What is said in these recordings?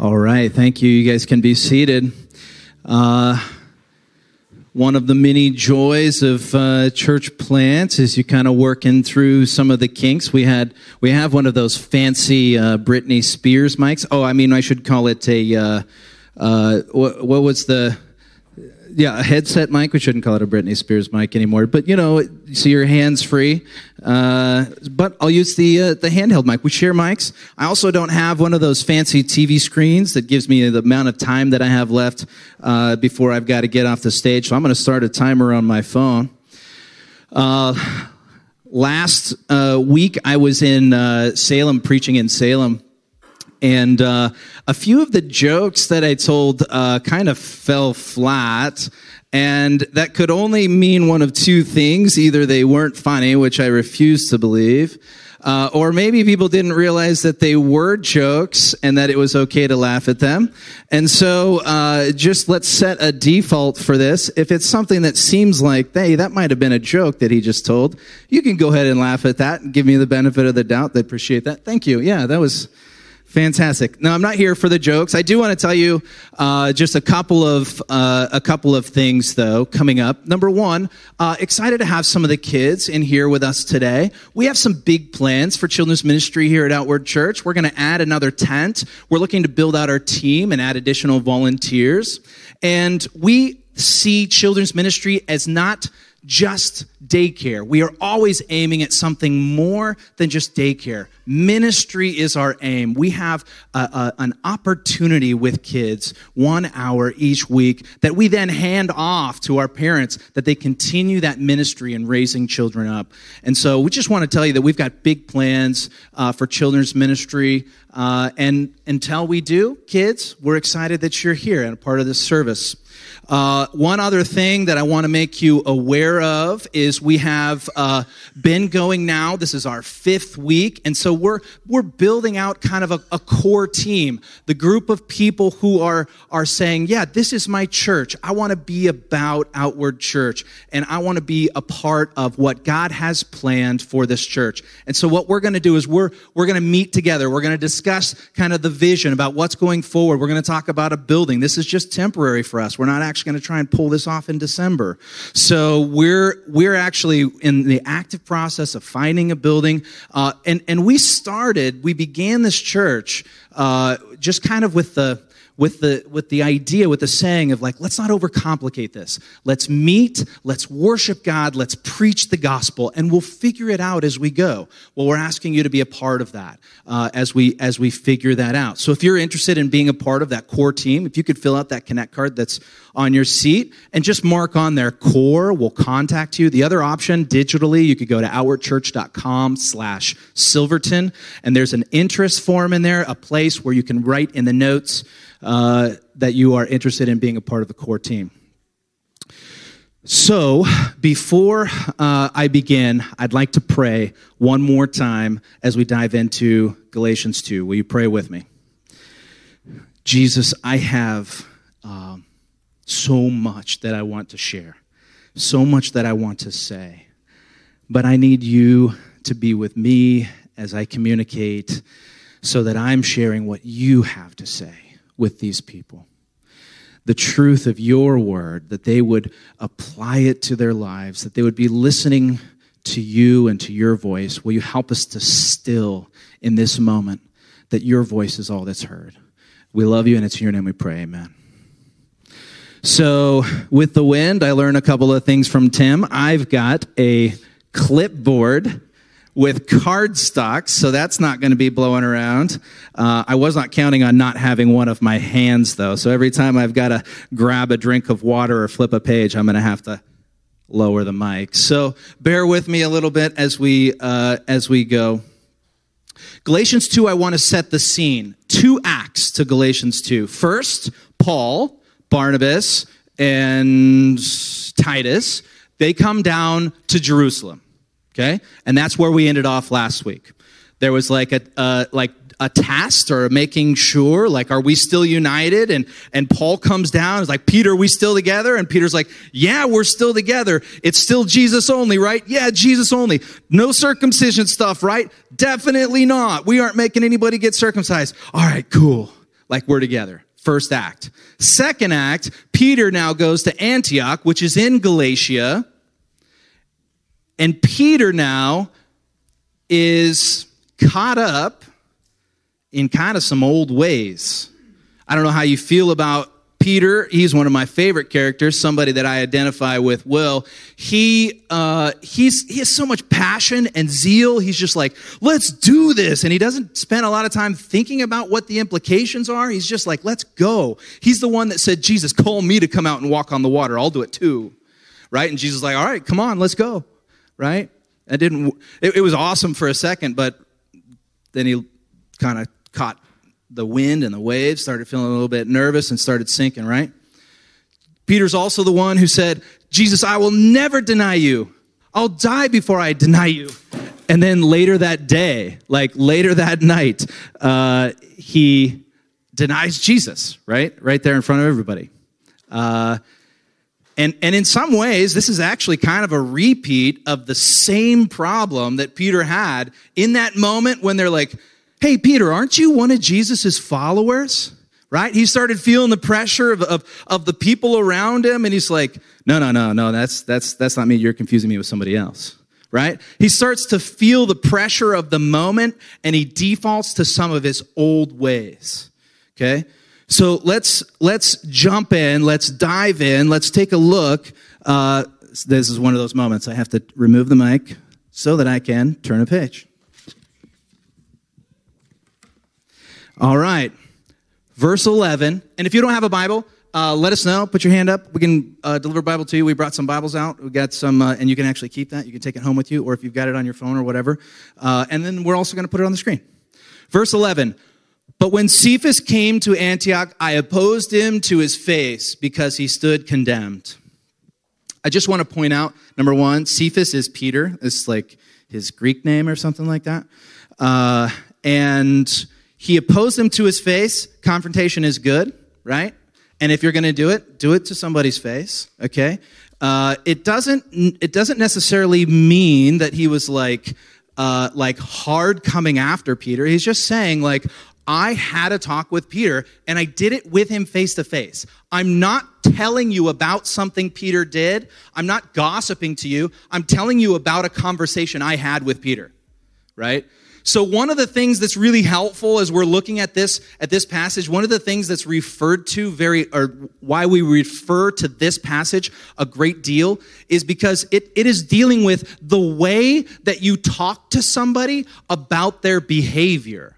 All right, thank you. You guys can be seated. Uh, one of the many joys of uh, church plants is you kind of working through some of the kinks. We had we have one of those fancy uh, Britney Spears mics. Oh, I mean, I should call it a uh, uh, what, what was the yeah, a headset mic. We shouldn't call it a Britney Spears mic anymore. But you know, so your hands free. Uh, but I'll use the uh, the handheld mic. We share mics. I also don't have one of those fancy TV screens that gives me the amount of time that I have left uh, before I've got to get off the stage. So I'm going to start a timer on my phone. Uh, last uh, week, I was in uh, Salem preaching in Salem and uh, a few of the jokes that I told uh, kind of fell flat. And that could only mean one of two things. Either they weren't funny, which I refuse to believe, uh, or maybe people didn't realize that they were jokes and that it was okay to laugh at them. And so, uh, just let's set a default for this. If it's something that seems like, hey, that might have been a joke that he just told, you can go ahead and laugh at that and give me the benefit of the doubt. I appreciate that. Thank you. Yeah, that was Fantastic. Now I'm not here for the jokes. I do want to tell you uh, just a couple of uh, a couple of things though coming up. Number one, uh, excited to have some of the kids in here with us today. We have some big plans for children's ministry here at Outward Church. We're going to add another tent. We're looking to build out our team and add additional volunteers. And we see children's ministry as not just daycare. We are always aiming at something more than just daycare. Ministry is our aim. We have a, a, an opportunity with kids, one hour each week, that we then hand off to our parents that they continue that ministry in raising children up. And so we just want to tell you that we've got big plans uh, for children's ministry. Uh, and until we do, kids, we're excited that you're here and a part of this service. Uh, one other thing that I want to make you aware of is we have uh, been going now. This is our fifth week, and so we're we're building out kind of a, a, core team, the group of people who are are saying, "Yeah, this is my church. I want to be about outward church, and I want to be a part of what God has planned for this church." And so, what we're going to do is we're we're going to meet together. We're going to discuss kind of the vision about what's going forward. We're going to talk about a building. This is just temporary for us. We're not actually actually going to try and pull this off in December. So we're we're actually in the active process of finding a building, uh, and and we started. We began this church uh, just kind of with the with the with the idea with the saying of like let's not overcomplicate this. Let's meet let's worship god let's preach the gospel and we'll figure it out as we go. Well we're asking you to be a part of that uh, as we as we figure that out. So if you're interested in being a part of that core team if you could fill out that connect card that's on your seat and just mark on there core we'll contact you. The other option digitally you could go to outwardchurch.com slash silverton and there's an interest form in there a place where you can write in the notes uh, that you are interested in being a part of the core team. So, before uh, I begin, I'd like to pray one more time as we dive into Galatians 2. Will you pray with me? Jesus, I have um, so much that I want to share, so much that I want to say, but I need you to be with me as I communicate so that I'm sharing what you have to say with these people. The truth of your word, that they would apply it to their lives, that they would be listening to you and to your voice. Will you help us to still in this moment that your voice is all that's heard? We love you, and it's in your name we pray. Amen. So, with the wind, I learned a couple of things from Tim. I've got a clipboard with cardstock, so that's not going to be blowing around. Uh, I was not counting on not having one of my hands, though. So every time I've got to grab a drink of water or flip a page, I'm going to have to lower the mic. So bear with me a little bit as we uh, as we go. Galatians 2, I want to set the scene. Two acts to Galatians 2. First, Paul, Barnabas, and Titus, they come down to Jerusalem. Okay? And that's where we ended off last week. There was like a, uh, like a test or making sure, like, are we still united? And, and Paul comes down, is like, Peter, are we still together? And Peter's like, yeah, we're still together. It's still Jesus only, right? Yeah, Jesus only. No circumcision stuff, right? Definitely not. We aren't making anybody get circumcised. All right, cool. like we're together. First act. Second act, Peter now goes to Antioch, which is in Galatia. And Peter now is caught up in kind of some old ways. I don't know how you feel about Peter, he's one of my favorite characters, somebody that I identify with. Will he? Uh, he's he has so much passion and zeal. He's just like, let's do this, and he doesn't spend a lot of time thinking about what the implications are. He's just like, let's go. He's the one that said, Jesus, call me to come out and walk on the water. I'll do it too, right? And Jesus is like, all right, come on, let's go, right? It didn't. It, it was awesome for a second, but then he kind of caught the wind and the waves, started feeling a little bit nervous and started sinking, right? Peter's also the one who said, Jesus, I will never deny you. I'll die before I deny you. And then later that day, like later that night, uh, he denies Jesus, right? Right there in front of everybody. Uh, and, and in some ways, this is actually kind of a repeat of the same problem that Peter had in that moment when they're like, Hey, Peter, aren't you one of Jesus' followers? Right? He started feeling the pressure of, of, of the people around him, and he's like, No, no, no, no, that's, that's, that's not me. You're confusing me with somebody else. Right? He starts to feel the pressure of the moment, and he defaults to some of his old ways. Okay? So let's let's jump in. Let's dive in. Let's take a look. Uh, this is one of those moments. I have to remove the mic so that I can turn a page. All right. Verse 11. And if you don't have a Bible, uh, let us know. Put your hand up. We can uh, deliver Bible to you. We brought some Bibles out. We got some, uh, and you can actually keep that. You can take it home with you, or if you've got it on your phone or whatever. Uh, and then we're also going to put it on the screen. Verse 11. But when Cephas came to Antioch, I opposed him to his face because he stood condemned. I just want to point out number one, Cephas is Peter. It's like his Greek name or something like that. Uh, and he opposed him to his face. Confrontation is good, right? And if you're going to do it, do it to somebody's face, okay? Uh, it doesn't. It doesn't necessarily mean that he was like, uh, like hard coming after Peter. He's just saying like, I had a talk with Peter and I did it with him face to face. I'm not telling you about something Peter did. I'm not gossiping to you. I'm telling you about a conversation I had with Peter, right? So one of the things that's really helpful as we're looking at this at this passage, one of the things that's referred to very or why we refer to this passage a great deal is because it, it is dealing with the way that you talk to somebody about their behavior.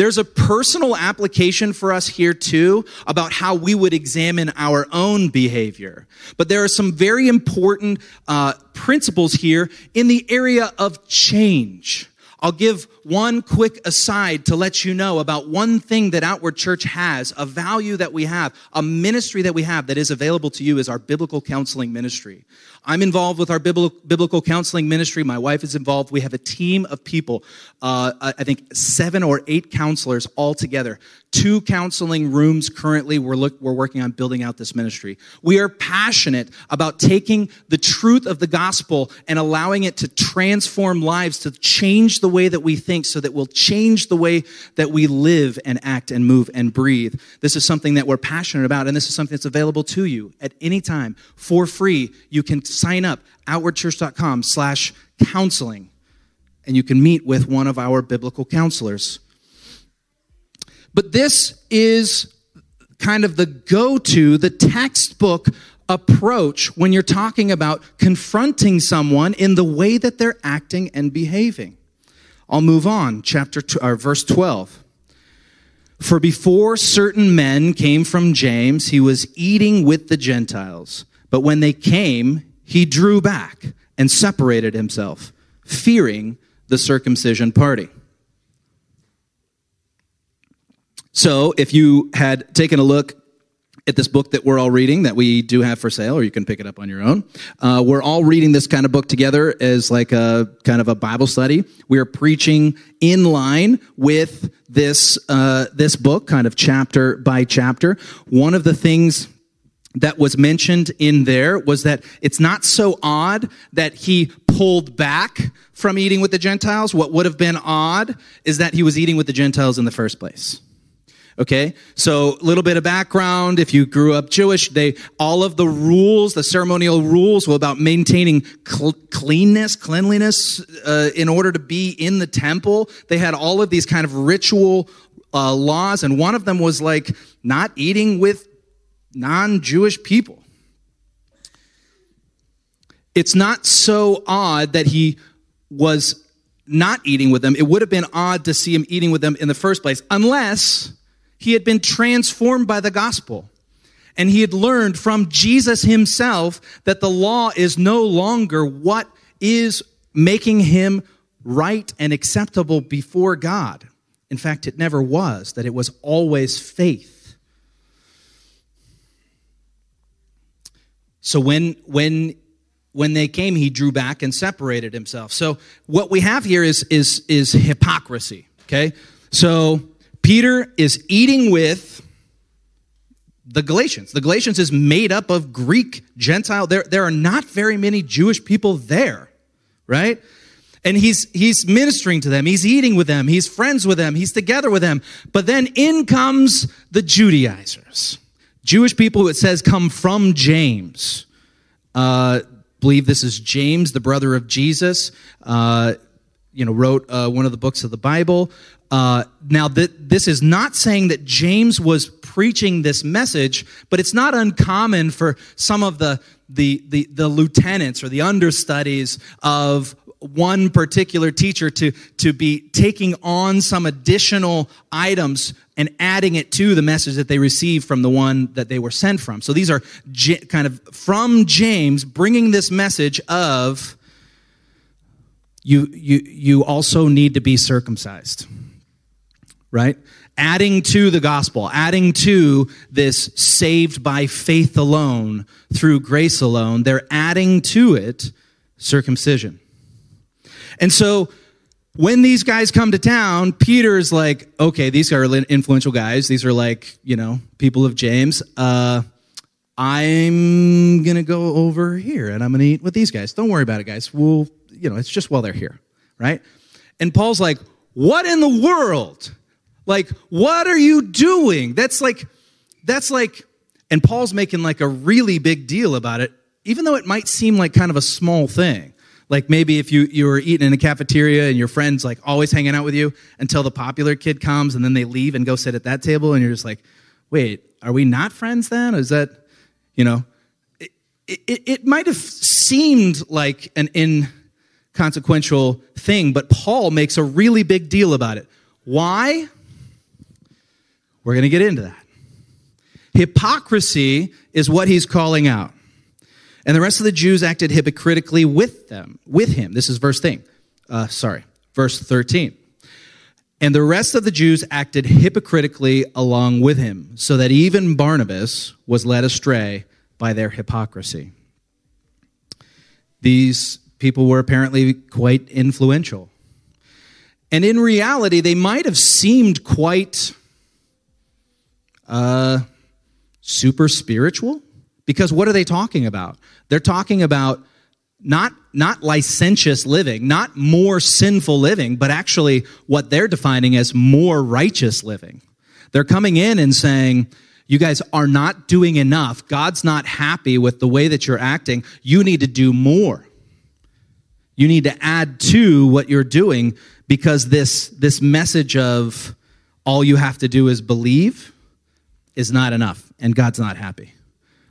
There's a personal application for us here too about how we would examine our own behavior. But there are some very important uh, principles here in the area of change. I'll give one quick aside to let you know about one thing that Outward Church has, a value that we have, a ministry that we have that is available to you is our biblical counseling ministry. I'm involved with our biblical counseling ministry. My wife is involved. We have a team of people, uh, I think seven or eight counselors all together. Two counseling rooms currently. We're, look, we're working on building out this ministry. We are passionate about taking the truth of the gospel and allowing it to transform lives, to change the way that we think so that we'll change the way that we live and act and move and breathe. This is something that we're passionate about, and this is something that's available to you at any time for free. You can sign up outwardchurch.com slash counseling and you can meet with one of our biblical counselors. But this is kind of the go-to the textbook approach when you're talking about confronting someone in the way that they're acting and behaving. I'll move on chapter two, or verse 12 for before certain men came from James, he was eating with the Gentiles. But when they came, he drew back and separated himself, fearing the circumcision party. So, if you had taken a look at this book that we're all reading, that we do have for sale, or you can pick it up on your own, uh, we're all reading this kind of book together as like a kind of a Bible study. We are preaching in line with this uh, this book, kind of chapter by chapter. One of the things that was mentioned in there was that it's not so odd that he pulled back from eating with the Gentiles. What would have been odd is that he was eating with the Gentiles in the first place. Okay, so a little bit of background. If you grew up Jewish, they all of the rules, the ceremonial rules, were about maintaining cl- cleanness, cleanliness, uh, in order to be in the temple. They had all of these kind of ritual uh, laws, and one of them was like not eating with non-Jewish people. It's not so odd that he was not eating with them. It would have been odd to see him eating with them in the first place, unless he had been transformed by the gospel. And he had learned from Jesus himself that the law is no longer what is making him right and acceptable before God. In fact, it never was, that it was always faith. So when, when, when they came, he drew back and separated himself. So what we have here is, is, is hypocrisy, okay? So Peter is eating with the Galatians. The Galatians is made up of Greek, Gentile. There, there are not very many Jewish people there, right? And he's, he's ministering to them. He's eating with them. He's friends with them. He's together with them. But then in comes the Judaizers. Jewish people, who it says, come from James. Uh, believe this is James, the brother of Jesus. Uh, you know, wrote uh, one of the books of the Bible. Uh, now, th- this is not saying that James was preaching this message, but it's not uncommon for some of the, the, the, the lieutenants or the understudies of one particular teacher to, to be taking on some additional items and adding it to the message that they received from the one that they were sent from. So these are J- kind of from James bringing this message of you, you, you also need to be circumcised right? Adding to the gospel, adding to this saved by faith alone, through grace alone, they're adding to it circumcision. And so when these guys come to town, Peter's like, okay, these are influential guys. These are like, you know, people of James. Uh, I'm going to go over here and I'm going to eat with these guys. Don't worry about it, guys. We'll, you know, it's just while they're here, right? And Paul's like, what in the world? Like, what are you doing? That's like, that's like, and Paul's making like a really big deal about it, even though it might seem like kind of a small thing. Like maybe if you, you were eating in a cafeteria and your friend's like always hanging out with you until the popular kid comes and then they leave and go sit at that table and you're just like, wait, are we not friends then? Is that, you know, it, it, it might have seemed like an inconsequential thing, but Paul makes a really big deal about it. Why? We're going to get into that. Hypocrisy is what he's calling out. And the rest of the Jews acted hypocritically with them, with him. This is verse thing. Uh, sorry, verse 13. And the rest of the Jews acted hypocritically along with him, so that even Barnabas was led astray by their hypocrisy. These people were apparently quite influential. And in reality, they might have seemed quite uh, super spiritual? Because what are they talking about? They're talking about not, not licentious living, not more sinful living, but actually what they're defining as more righteous living. They're coming in and saying, you guys are not doing enough. God's not happy with the way that you're acting. You need to do more. You need to add to what you're doing because this, this message of all you have to do is believe is not enough and God's not happy.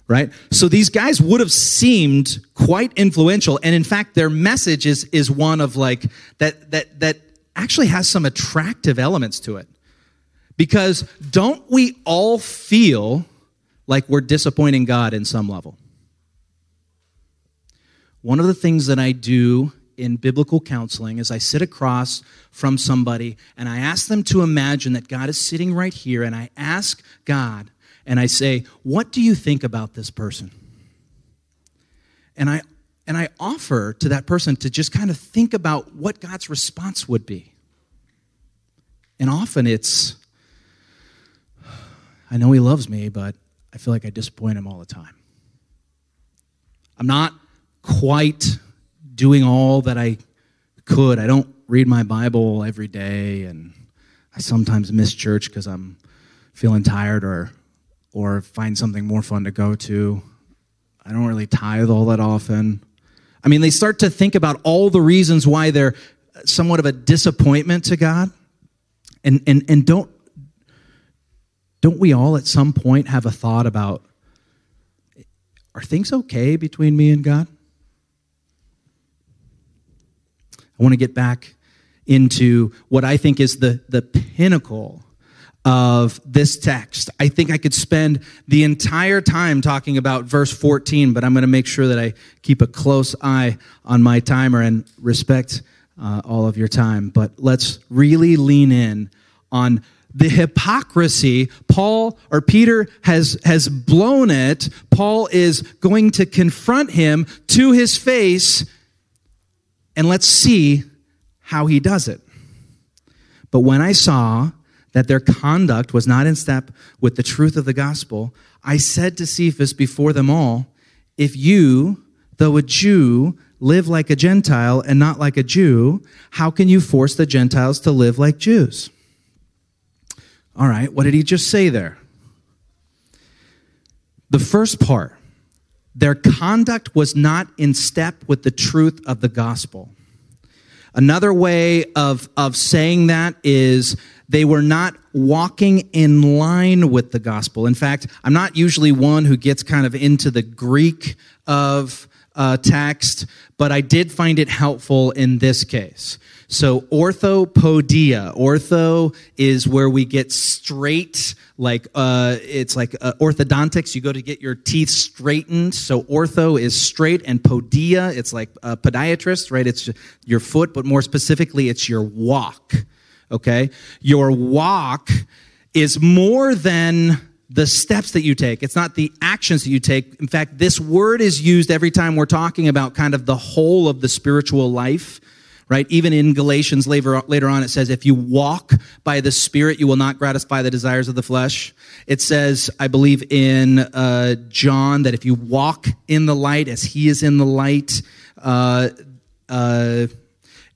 Right? So these guys would have seemed quite influential and in fact their message is is one of like that that that actually has some attractive elements to it. Because don't we all feel like we're disappointing God in some level? One of the things that I do in biblical counseling is I sit across from somebody and I ask them to imagine that God is sitting right here and I ask God and I say, "What do you think about this person?" And I and I offer to that person to just kind of think about what God's response would be. And often it's I know he loves me, but I feel like I disappoint him all the time. I'm not quite doing all that I could. I don't read my Bible every day, and I sometimes miss church because I'm feeling tired or or find something more fun to go to. I don't really tithe all that often. I mean, they start to think about all the reasons why they're somewhat of a disappointment to God. And and and don't don't we all at some point have a thought about are things okay between me and God? I want to get back into what I think is the, the pinnacle of this text. I think I could spend the entire time talking about verse 14, but I'm going to make sure that I keep a close eye on my timer and respect uh, all of your time. But let's really lean in on the hypocrisy paul or peter has has blown it paul is going to confront him to his face and let's see how he does it but when i saw that their conduct was not in step with the truth of the gospel i said to cephas before them all if you though a jew live like a gentile and not like a jew how can you force the gentiles to live like jews all right, what did he just say there? The first part, their conduct was not in step with the truth of the gospel. Another way of, of saying that is they were not walking in line with the gospel. In fact, I'm not usually one who gets kind of into the Greek of uh, text, but I did find it helpful in this case. So orthopodia, ortho is where we get straight, like uh, it's like uh, orthodontics. You go to get your teeth straightened. So ortho is straight, and podia, it's like a podiatrist, right? It's your foot, but more specifically, it's your walk. Okay, your walk is more than the steps that you take. It's not the actions that you take. In fact, this word is used every time we're talking about kind of the whole of the spiritual life right? Even in Galatians later, later on, it says, if you walk by the Spirit, you will not gratify the desires of the flesh. It says, I believe in uh, John, that if you walk in the light as he is in the light, uh, uh,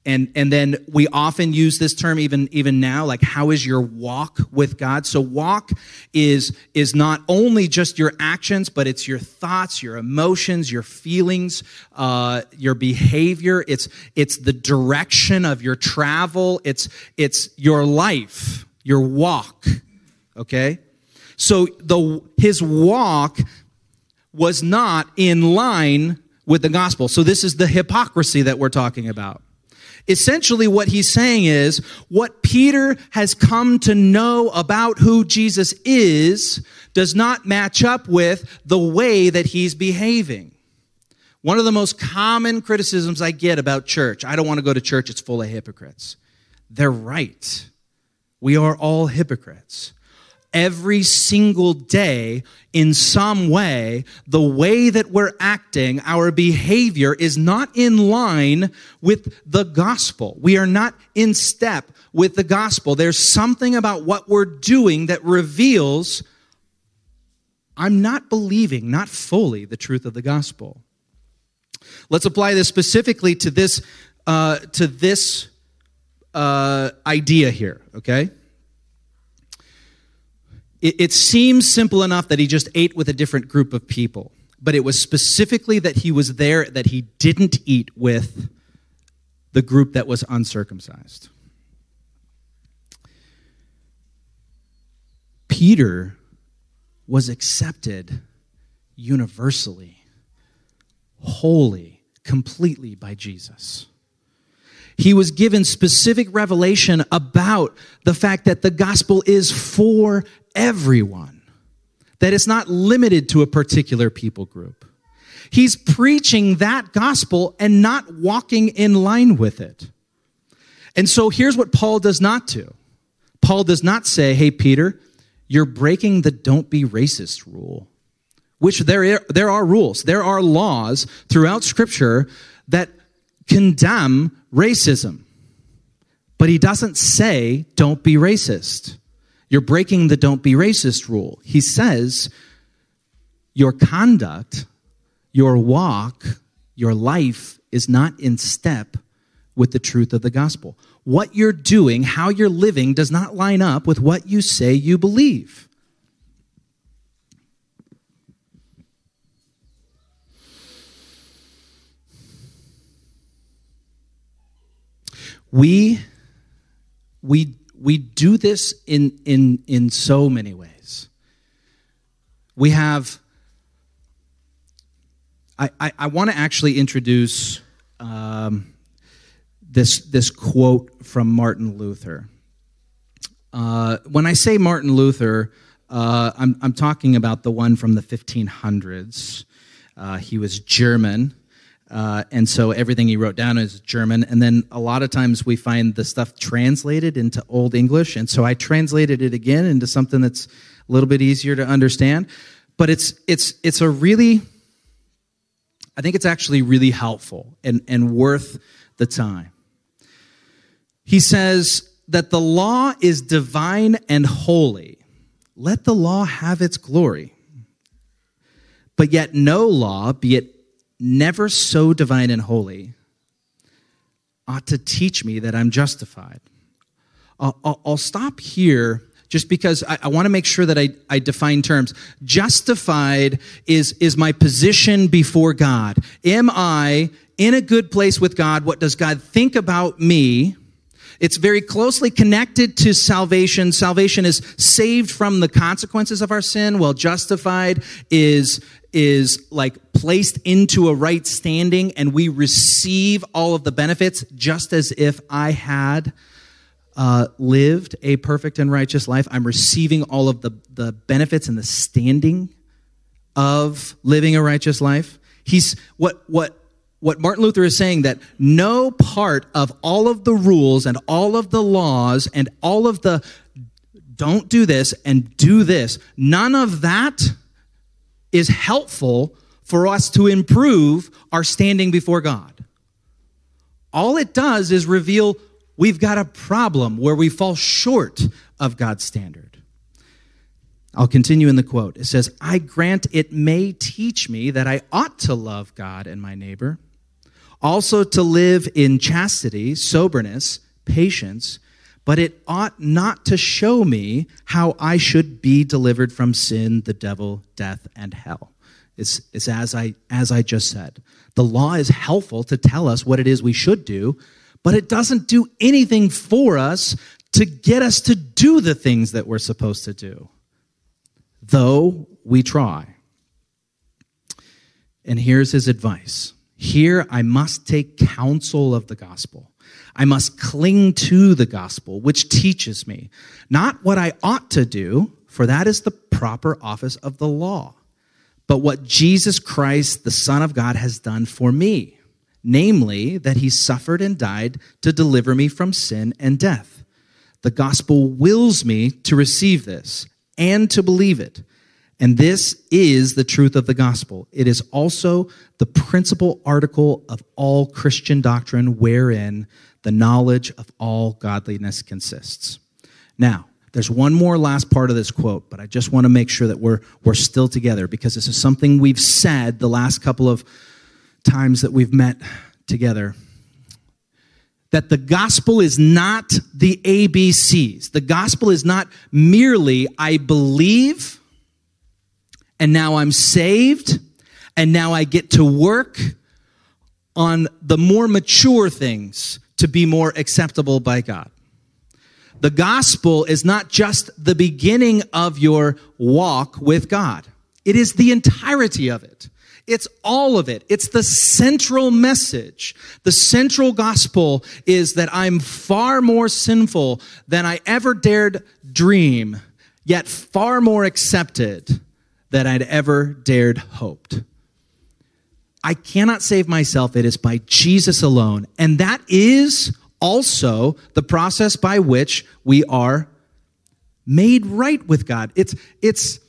and and then we often use this term even even now like how is your walk with god? So walk is is not only just your actions but it's your thoughts your emotions your feelings uh, your behavior. It's it's the direction of your travel. It's it's your life your walk okay? So the his walk was not in line with the gospel. So this is the hypocrisy that we're talking about Essentially, what he's saying is what Peter has come to know about who Jesus is does not match up with the way that he's behaving. One of the most common criticisms I get about church I don't want to go to church, it's full of hypocrites. They're right. We are all hypocrites every single day in some way, the way that we're acting, our behavior is not in line with the gospel. We are not in step with the gospel. There's something about what we're doing that reveals I'm not believing, not fully, the truth of the gospel. Let's apply this specifically to this, uh, to this uh, idea here, okay? It, it seems simple enough that he just ate with a different group of people, but it was specifically that he was there that he didn't eat with the group that was uncircumcised. Peter was accepted universally, wholly, completely by Jesus. He was given specific revelation about the fact that the gospel is for everyone, that it's not limited to a particular people group. He's preaching that gospel and not walking in line with it. And so here's what Paul does not do Paul does not say, Hey, Peter, you're breaking the don't be racist rule, which there, there are rules, there are laws throughout Scripture that condemn racism. But he doesn't say, don't be racist. You're breaking the don't be racist rule. He says, your conduct, your walk, your life is not in step with the truth of the gospel. What you're doing, how you're living, does not line up with what you say you believe. We, we, we do this in, in, in so many ways. We have, I, I, I want to actually introduce um, this, this quote from Martin Luther. Uh, when I say Martin Luther, uh, I'm, I'm, talking about the one from the 1500s. Uh, he was German, uh, and so everything he wrote down is German. And then a lot of times we find the stuff translated into Old English, and so I translated it again into something that's a little bit easier to understand. But it's it's it's a really, I think it's actually really helpful and, and worth the time. He says that the law is divine and holy. Let the law have its glory. But yet, no law, be it never so divine and holy, ought to teach me that I'm justified. I'll, I'll, stop here just because I, I want to make sure that I, I define terms. Justified is, is my position before God. Am I in a good place with God? What does God think about me? It's very closely connected to salvation. Salvation is saved from the consequences of our sin, while justified is, is like placed into a right standing and we receive all of the benefits just as if I had uh, lived a perfect and righteous life. I'm receiving all of the, the benefits and the standing of living a righteous life. He's what, what what Martin Luther is saying that no part of all of the rules and all of the laws and all of the don't do this and do this, none of that is helpful for us to improve our standing before God. All it does is reveal we've got a problem where we fall short of God's standard. I'll continue in the quote. It says, I grant it may teach me that I ought to love God and my neighbor also to live in chastity, soberness, patience, but it ought not to show me how I should be delivered from sin, the devil, death, and hell. It's, it's as, I, as I just said. The law is helpful to tell us what it is we should do, but it doesn't do anything for us to get us to do the things that we're supposed to do, though we try. And here's his advice here I must take counsel of the gospel. I must cling to the gospel, which teaches me not what I ought to do, for that is the proper office of the law, but what Jesus Christ, the Son of God, has done for me, namely, that he suffered and died to deliver me from sin and death. The gospel wills me to receive this and to believe it and this is the truth of the gospel. It is also the principal article of all Christian doctrine wherein the knowledge of all godliness consists. Now, there's one more last part of this quote, but I just want to make sure that we're, we're still together because this is something we've said the last couple of times that we've met together. That the gospel is not the ABCs. The gospel is not merely, I believe and now I'm saved, and now I get to work on the more mature things to be more acceptable by God. The gospel is not just the beginning of your walk with God. It is the entirety of it. It's all of it. It's the central message. The central gospel is that I'm far more sinful than I ever dared dream, yet far more accepted than I'd ever dared hoped. I cannot save myself. It is by Jesus alone. And that is also the process by which we are made right with God. It's, it's,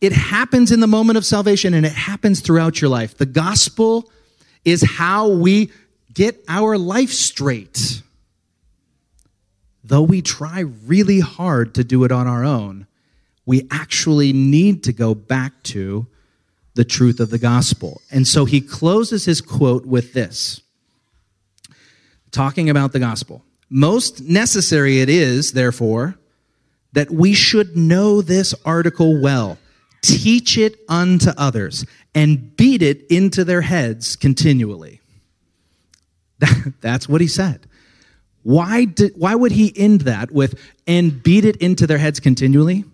it happens in the moment of salvation and it happens throughout your life. The gospel is how we get our life straight. Though we try really hard to do it on our own, we actually need to go back to the truth of the gospel. And so he closes his quote with this talking about the gospel. Most necessary it is, therefore, that we should know this article well, teach it unto others, and beat it into their heads continually. That's what he said. Why, did, why would he end that with, and beat it into their heads continually?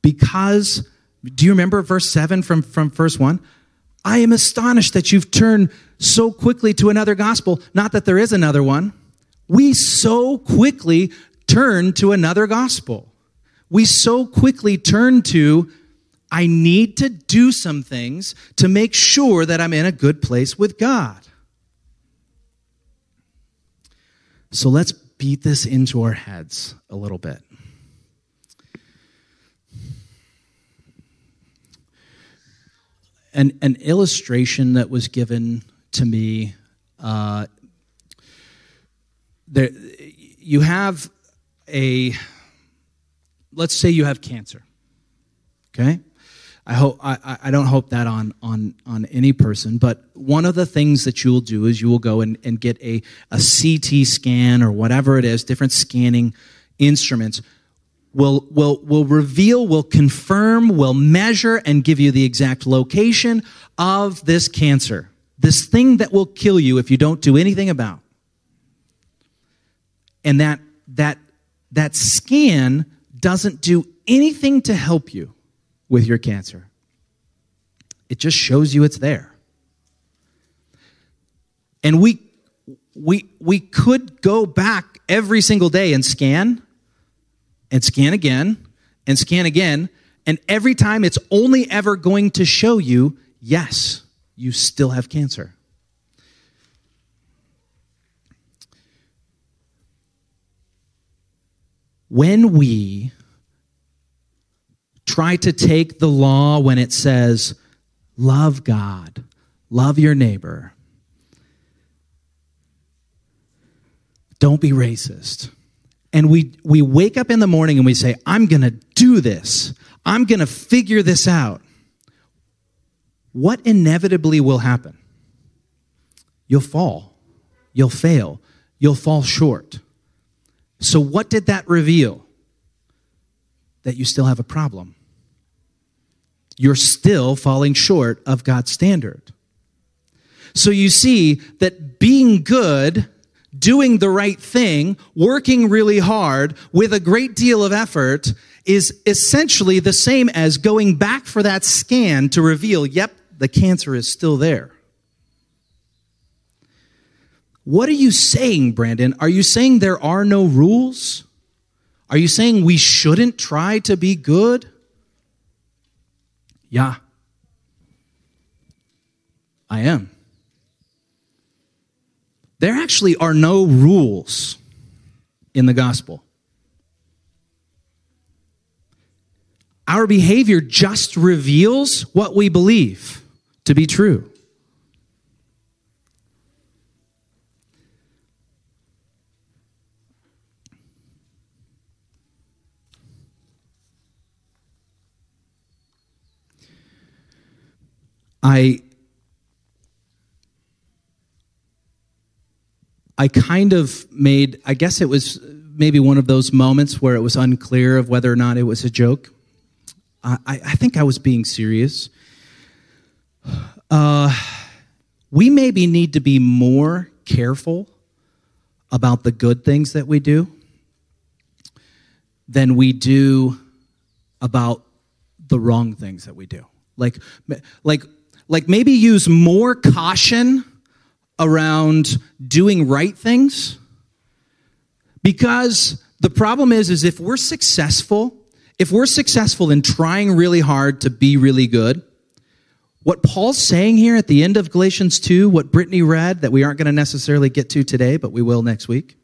Because, do you remember verse 7 from, from verse 1? I am astonished that you've turned so quickly to another gospel. Not that there is another one. We so quickly turn to another gospel. We so quickly turn to, I need to do some things to make sure that I'm in a good place with God. So let's beat this into our heads a little bit. An, an illustration that was given to me uh, there, you have a, let's say you have cancer, okay? I hope I, I don't hope that on on on any person, but one of the things that you will do is you will go and, and get a, a CT scan or whatever it is, different scanning instruments will will will reveal, will confirm, will measure and give you the exact location of this cancer. This thing that will kill you if you don't do anything about. And that that that scan doesn't do anything to help you with your cancer. It just shows you it's there. And we we we could go back every single day and scan and scan again and scan again and every time it's only ever going to show you yes, you still have cancer. When we try to take the law when it says, love God, love your neighbor, don't be racist. And we, we wake up in the morning and we say, I'm going to do this. I'm going to figure this out. What inevitably will happen? You'll fall. You'll fail. You'll fall short. So, what did that reveal? That you still have a problem you're still falling short of God's standard. So you see that being good, doing the right thing, working really hard with a great deal of effort is essentially the same as going back for that scan to reveal, yep, the cancer is still there. What are you saying, Brandon? Are you saying there are no rules? Are you saying we shouldn't try to be good? Yeah, I am. There actually are no rules in the gospel. Our behavior just reveals what we believe to be true. I I kind of made I guess it was maybe one of those moments where it was unclear of whether or not it was a joke. I, I think I was being serious. Uh, we maybe need to be more careful about the good things that we do than we do about the wrong things that we do. Like, like like maybe use more caution around doing right things. Because the problem is is if we're successful if we're successful in trying really hard to be really good what paul's saying here at the end of galatians 2 what brittany read that we aren't going to necessarily get to today but we will next week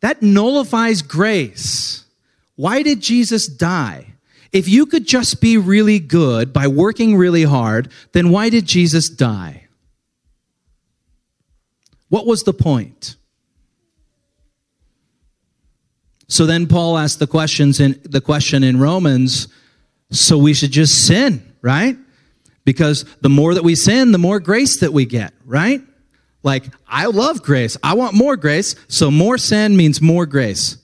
that nullifies grace. Why did jesus die? If you could just be really good by working really hard, then why did Jesus die? What was the point? So then Paul asked the questions in the question in Romans, so we should just sin, right? Because the more that we sin, the more grace that we get, right? Like, I love grace. I want more grace, so more sin means more grace.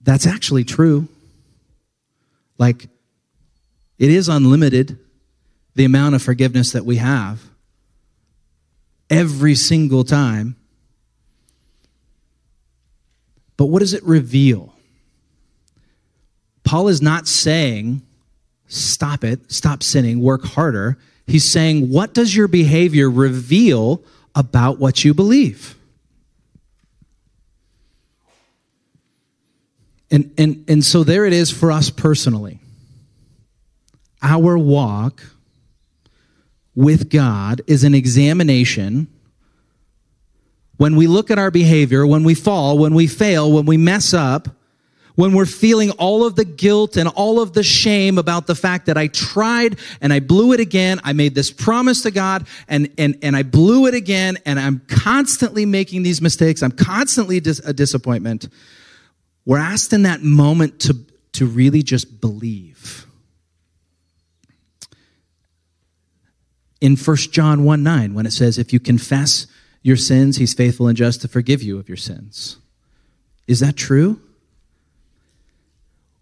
That's actually true. Like, it is unlimited, the amount of forgiveness that we have every single time But what does it reveal? Paul is not saying, stop it, stop sinning, work harder. He's saying, what does your behavior reveal about what you believe? And, and, and so there it is for us personally. Our walk with God is an examination. When we look at our behavior, when we fall, when we fail, when we mess up, when we're feeling all of the guilt and all of the shame about the fact that I tried and I blew it again, I made this promise to God and, and, and I blew it again, and I'm constantly making these mistakes, I'm constantly dis- a disappointment. We're asked in that moment to, to really just believe. In 1 John 1 9, when it says, If you confess your sins, he's faithful and just to forgive you of your sins. Is that true?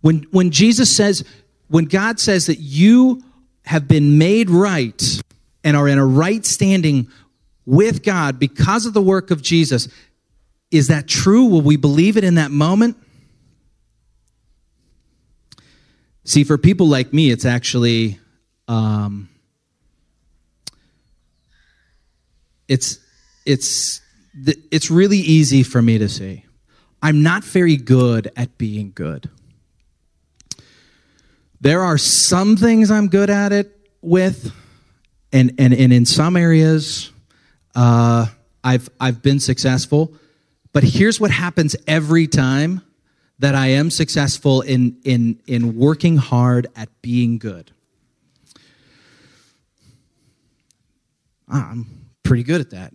When, when Jesus says, when God says that you have been made right and are in a right standing with God because of the work of Jesus, is that true? Will we believe it in that moment? See, for people like me, it's actually um, it's it's it's really easy for me to say. I'm not very good at being good. There are some things I'm good at it with, and and, and in some areas, uh, I've I've been successful. But here's what happens every time that I am successful in, in, in working hard at being good. I'm pretty good at that.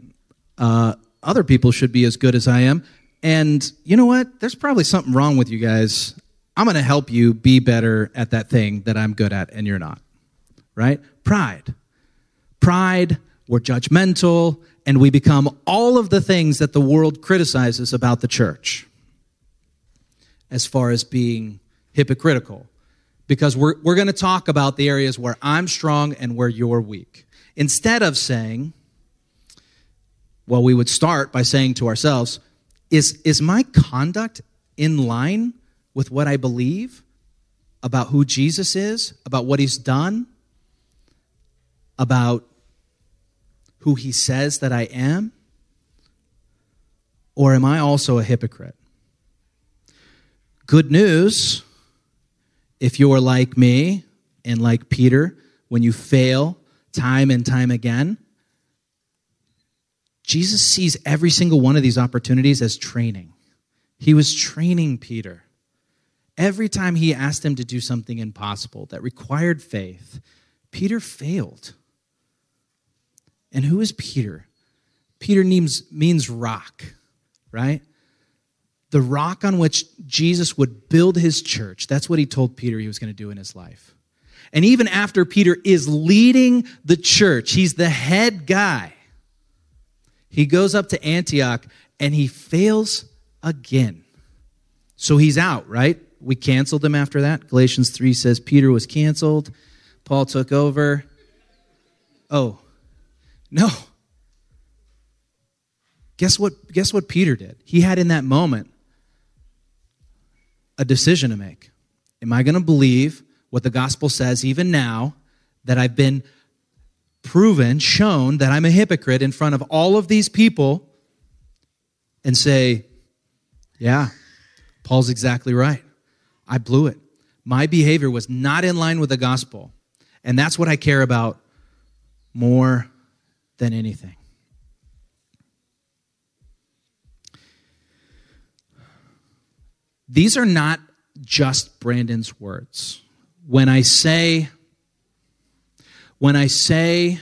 Uh, other people should be as good as I am. And you know what? There's probably something wrong with you guys. I'm going to help you be better at that thing that I'm good at and you're not. Right? Pride. Pride, we're judgmental, and we become all of the things that the world criticizes about the church as far as being hypocritical because we're, we're going to talk about the areas where I'm strong and where you're weak. Instead of saying, well, we would start by saying to ourselves, is, is my conduct in line with what I believe about who Jesus is, about what he's done, about who he says that I am? Or am I also a hypocrite? Good news if you're like me and like Peter, when you fail time and time again, Jesus sees every single one of these opportunities as training. He was training Peter. Every time he asked him to do something impossible that required faith, Peter failed. And who is Peter? Peter means, means rock, right? the rock on which Jesus would build his church. That's what he told Peter he was going to do in his life. And even after Peter is leading the church, he's the head guy. He goes up to Antioch and he fails again. So he's out, right? We canceled him after that. Galatians 3 says Peter was canceled, Paul took over. Oh, no. Guess what? Guess what Peter did? He had in that moment a decision to make. Am I going to believe what the gospel says even now that I've been proven, shown that I'm a hypocrite in front of all of these people and say, yeah, Paul's exactly right. I blew it. My behavior was not in line with the gospel. And that's what I care about more than anything. These are not just Brandon's words. When I say, when I say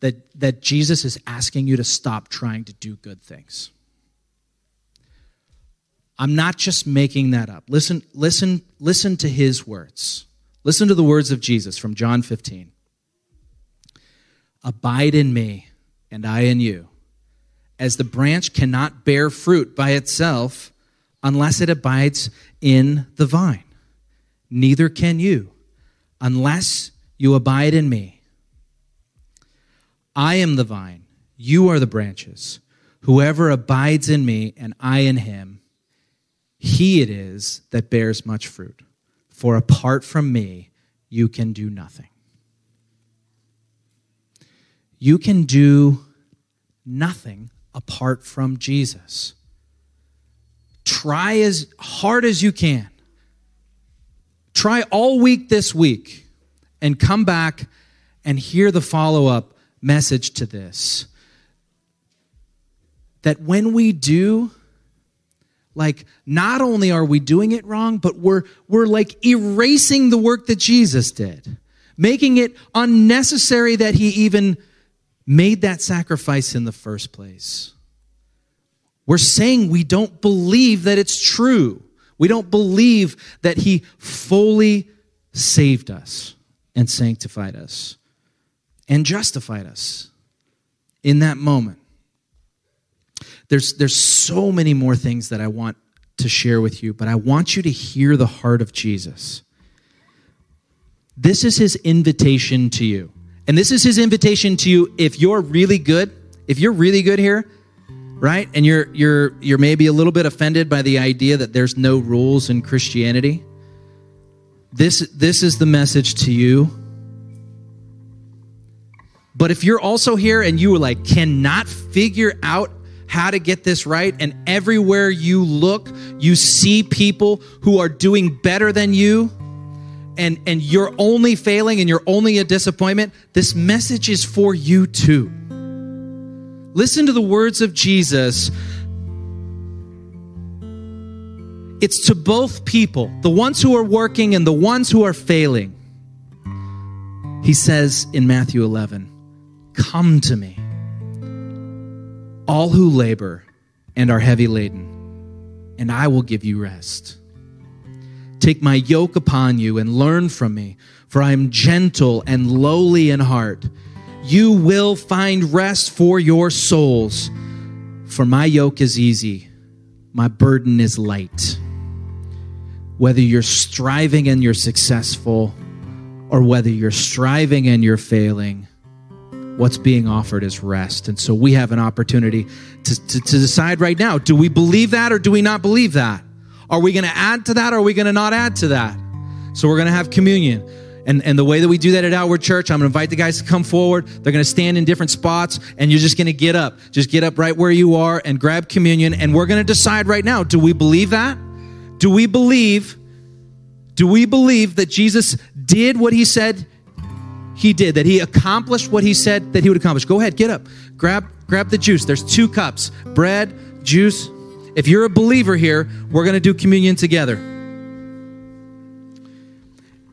that, that Jesus is asking you to stop trying to do good things, I'm not just making that up. Listen, listen, listen to his words. Listen to the words of Jesus from John 15. Abide in me, and I in you. As the branch cannot bear fruit by itself unless it abides in the vine. Neither can you unless you abide in me. I am the vine, you are the branches. Whoever abides in me and I in him, He it is that bears much fruit. For apart from me, you can do nothing. You can do nothing apart from Jesus. Try as hard as you can. Try all week this week and come back and hear the follow up message to this. That when we do, like not only are we doing it wrong, but we're we're like erasing the work that Jesus did, making it unnecessary that he even made that sacrifice in the first place. We're saying we don't believe that it's true. We don't believe that he fully saved us and sanctified us and justified us in that moment. There's, there's so many more things that I want to share with you, but I want you to hear the heart of Jesus. This is his invitation to you. And this is his invitation to you if you're really good, if you're really good here, right? And you're you're you're maybe a little bit offended by the idea that there's no rules in Christianity. This this is the message to you but if you're also here and you like cannot figure out how to get this right and everywhere you look you see people who are doing better than you and and you're only failing and you're only a disappointment, this message is for you too. Listen to the words of Jesus. It's to both people, the ones who are working and the ones who are failing. He says in Matthew 11, Come to me, all who labor and are heavy laden, and I will give you rest. Take my yoke upon you and learn from me, for I am gentle and lowly in heart. You will find rest for your souls, for my yoke is easy, my burden is light. Whether you're striving and you're successful, or whether you're striving and you're failing, what's being offered is rest. And so we have an opportunity to, to, to decide right now do we believe that or do we not believe that? Are we going to add to that or are we going to not add to that? So we're going to have communion. And, and the way that we do that at Outward Church, I'm going to invite the guys to come forward. They're going to stand in different spots, and you're just going to get up. Just get up right where you are and grab communion. And we're going to decide right now do we believe that? Do we believe? Do we believe that Jesus did what he said he did, that he accomplished what he said that he would accomplish. Go ahead, get up. Grab grab the juice. There's two cups. Bread, juice. If you're a believer here, we're going to do communion together.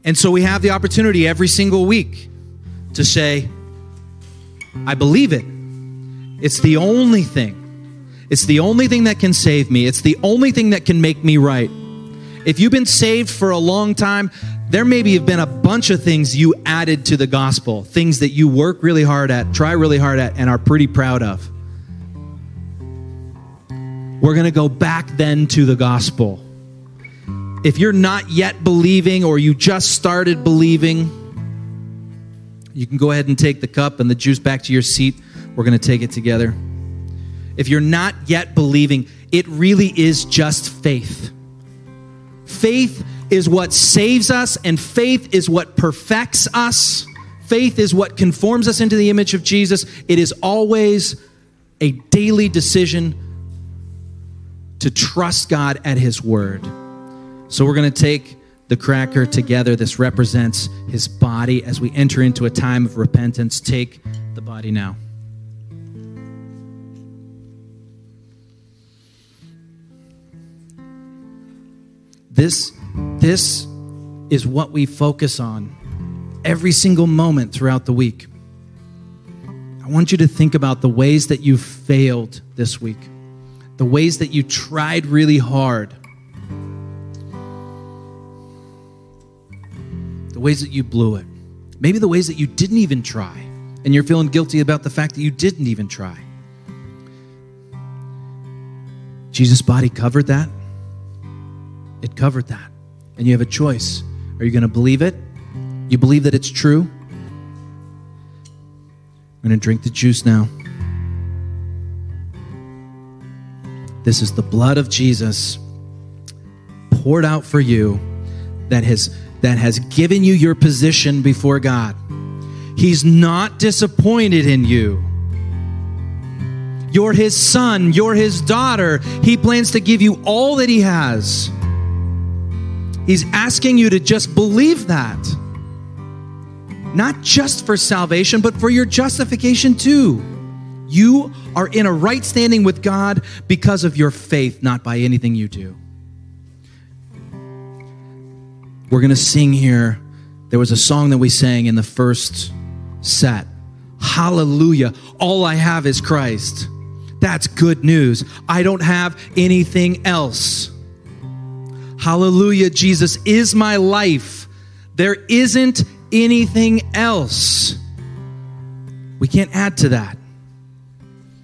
And so we have the opportunity every single week to say, I believe it. It's the only thing. It's the only thing that can save me. It's the only thing that can make me right. If you've been saved for a long time, there maybe have been a bunch of things you added to the gospel, things that you work really hard at, try really hard at, and are pretty proud of. We're going to go back then to the gospel. If you're not yet believing or you just started believing, you can go ahead and take the cup and the juice back to your seat. We're going to take it together. If you're not yet believing, it really is just faith. Faith is what saves us, and faith is what perfects us. Faith is what conforms us into the image of Jesus. It is always a daily decision to trust God at His word. So we're going to take the cracker together. This represents His body as we enter into a time of repentance. Take the body now. This this is what we focus on every single moment throughout the week. I want you to think about the ways that you failed this week, the ways that you tried really hard, the ways that you blew it, maybe the ways that you didn't even try, and you're feeling guilty about the fact that you didn't even try. Jesus' body covered that. It covered that and you have a choice. Are you going to believe it? You believe that it's true? I'm going to drink the juice now. This is the blood of Jesus poured out for you that has that has given you your position before God. He's not disappointed in you. You're his son, you're his daughter. He plans to give you all that he has. He's asking you to just believe that. Not just for salvation, but for your justification too. You are in a right standing with God because of your faith, not by anything you do. We're going to sing here. There was a song that we sang in the first set. Hallelujah. All I have is Christ. That's good news. I don't have anything else. Hallelujah. Jesus is my life. There isn't anything else. We can't add to that.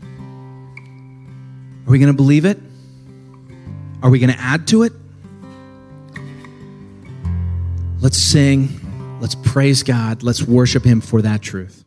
Are we going to believe it? Are we going to add to it? Let's sing. Let's praise God. Let's worship Him for that truth.